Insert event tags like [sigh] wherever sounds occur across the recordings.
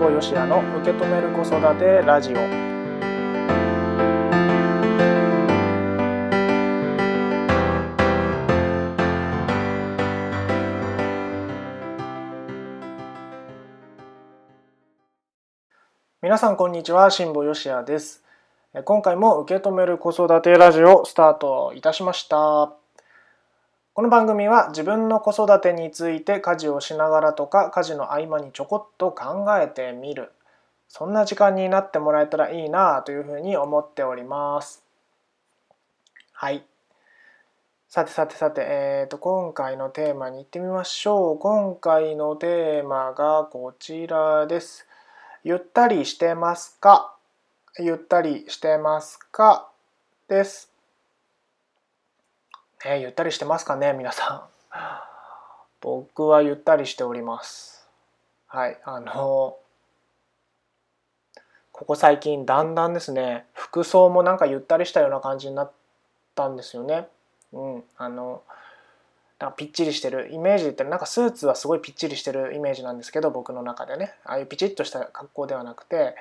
保よしやの受け止める子育てラジオ。皆さんこんにちは辛坊よしやです。今回も受け止める子育てラジオスタートいたしました。この番組は自分の子育てについて家事をしながらとか家事の合間にちょこっと考えてみる。そんな時間になってもらえたらいいなというふうに思っております。はい。さてさてさて、えーと、今回のテーマに行ってみましょう。今回のテーマがこちらです。ゆったりしてますか？ゆったりしてますか？です。ね、ゆったりしてますかね皆さん。僕はゆったりしております。はいあのここ最近だんだんですね服装もなんかゆったりしたような感じになったんですよね。うんあのなんかぴっちりしてるイメージで言ったらなんかスーツはすごいぴっちりしてるイメージなんですけど僕の中でね。ああいうピチッとした格好ではなくて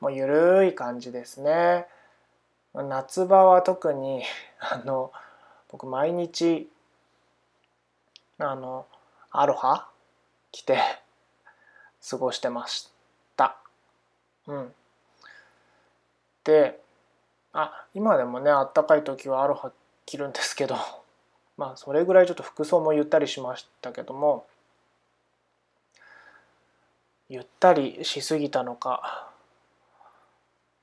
もうゆるい感じですね。夏場は特にあの僕毎日あのアロハ着て過ごしてました。うん。であ今でもねあったかい時はアロハ着るんですけど [laughs] まあそれぐらいちょっと服装もゆったりしましたけどもゆったりしすぎたのか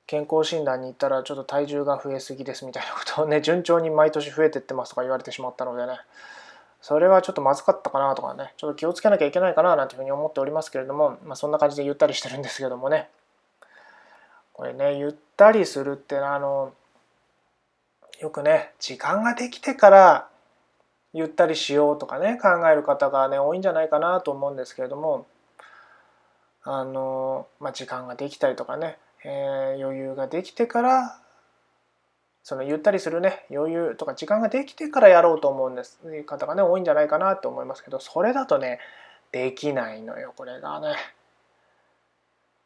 健康診断に行ったらちょっと体重が増えすぎですみたいなことをね [laughs] 順調に毎年増えてってますとか言われてしまったのでね。それはちょっとまずかったかなとかね。ちょっと気をつけなきゃいけないかななんていうふうに思っておりますけれども、まあ、そんな感じでゆったりしてるんですけどもね。これねゆったりするってあのよくね時間ができてからゆったりしようとかね考える方がね多いんじゃないかなと思うんですけれどもあの、まあ、時間ができたりとかねえー、余裕ができてからそのゆったりするね余裕とか時間ができてからやろうと思うんですという方がね多いんじゃないかなと思いますけどそれだとねできないのよこれがね。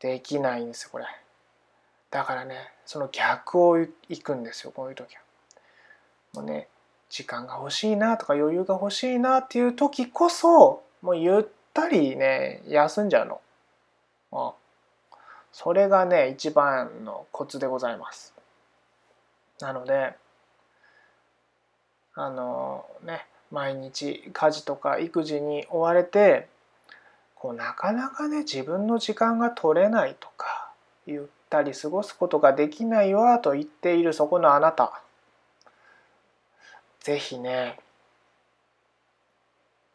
できないんですよこれ。だからねその逆をいくんですよこういう時は。もうね時間が欲しいなとか余裕が欲しいなっていう時こそもうゆったりね休んじゃうの。あそれがね一番のコツでございます。なのであのね毎日家事とか育児に追われてこうなかなかね自分の時間が取れないとかゆったり過ごすことができないわと言っているそこのあなた。是非ね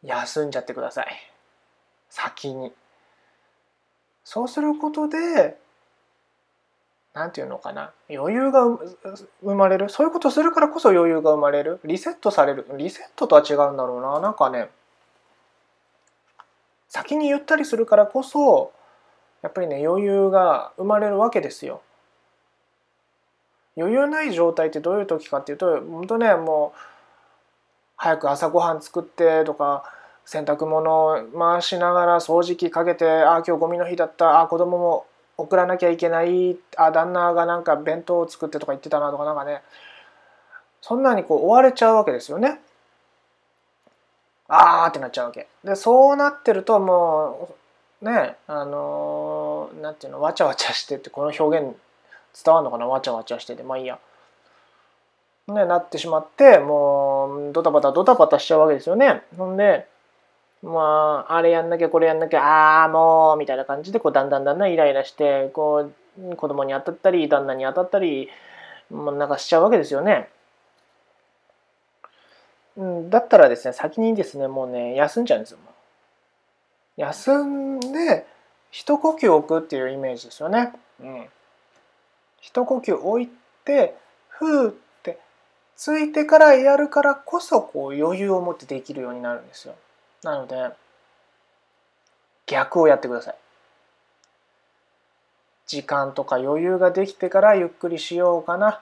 休んじゃってください。先に。そうすることで何て言うのかな余裕が生まれる。そういうことするからこそ余裕が生まれる。リセットされる。リセットとは違うんだろうな。なんかね先にゆったりするからこそやっぱりね余裕が生まれるわけですよ。余裕ない状態ってどういう時かっていうと本当ねもう早く朝ごはん作ってとか洗濯物回しながら掃除機かけてああ今日ゴミの日だったあ子供も送らなきゃいけないあ旦那がなんか弁当を作ってとか言ってたなとかなんかねそんなにこう追われちゃうわけですよね。あーってなっちゃうわけ。でそうなってるともうねあのー、なんていうのわちゃわちゃしてってこの表現伝わるのかな？わちゃわちゃしててまあいいや。ねなってしまってもうドタバタドタバタしちゃうわけですよね。ほんでまあ、あれやんなきゃこれやんなきゃ、ああ、もう、みたいな感じで、こう、だんだんだんだんイライラして、こう、子供に当たったり、旦那に当たったり、もうなんかしちゃうわけですよね。だったらですね、先にですね、もうね、休んじゃうんですよ。休んで、一呼吸置くっていうイメージですよね。うん。一呼吸置いて、ふーってついてからやるからこそ、こう余裕を持ってできるようになるんですよ。なので逆をやってください。時間とか余裕ができてからゆっくりしようかな。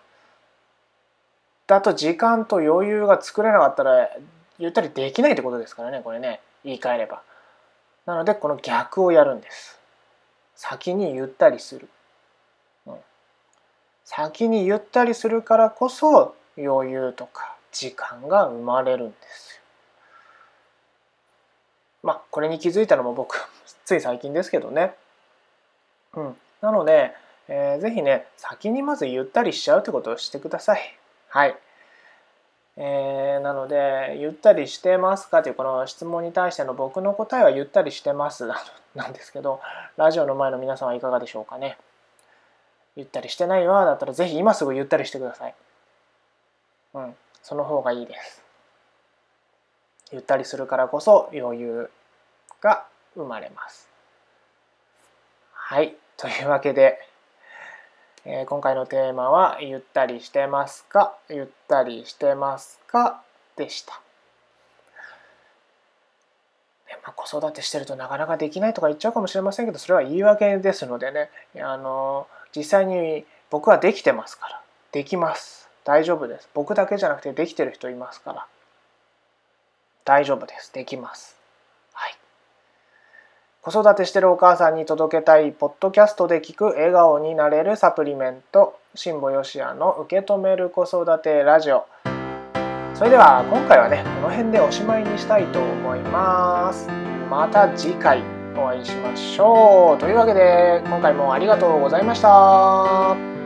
だと時間と余裕が作れなかったらゆったりできないってことですからねこれね。言い換えれば。なのでこの逆をやるんです。先にゆったりする、うん、先にゆったりするからこそ余裕とか時間が生まれるんですよ。まあこれに気づいたのも僕 [laughs] つい最近ですけどね。うん、なので、えー、ぜひね先にまずゆったりしちゃうってことをしてください。はい。えー、なのでゆったりしてますかというこの質問に対しての僕の答えはゆったりしてますなんですけどラジオの前の皆さんはいかがでしょうかねゆったりしてないわだったらぜひ今すぐゆったりしてくださいうんその方がいいですゆったりするからこそ余裕が生まれますはいというわけでえー、今回のテーマは「ゆったりしてますか?」「ゆったりしてますか?」でした。まあ、子育てしてるとなかなかできないとか言っちゃうかもしれませんけどそれは言い訳ですのでねあの実際に僕はできてますからできます大丈夫です僕だけじゃなくてできてる人いますから大丈夫です。できます。はい。子育てしてるお母さんに届けたいポッドキャストで聞く笑顔になれるサプリメント辛坊よしやの受け止める子育てラジオ。それでは今回はねこの辺でおしまいにしたいと思います。また次回お会いしましょう。というわけで今回もありがとうございました。